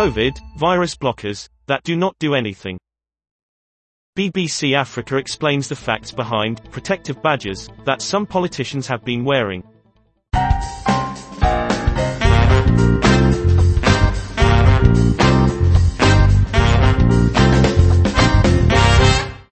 COVID, virus blockers, that do not do anything. BBC Africa explains the facts behind protective badges that some politicians have been wearing.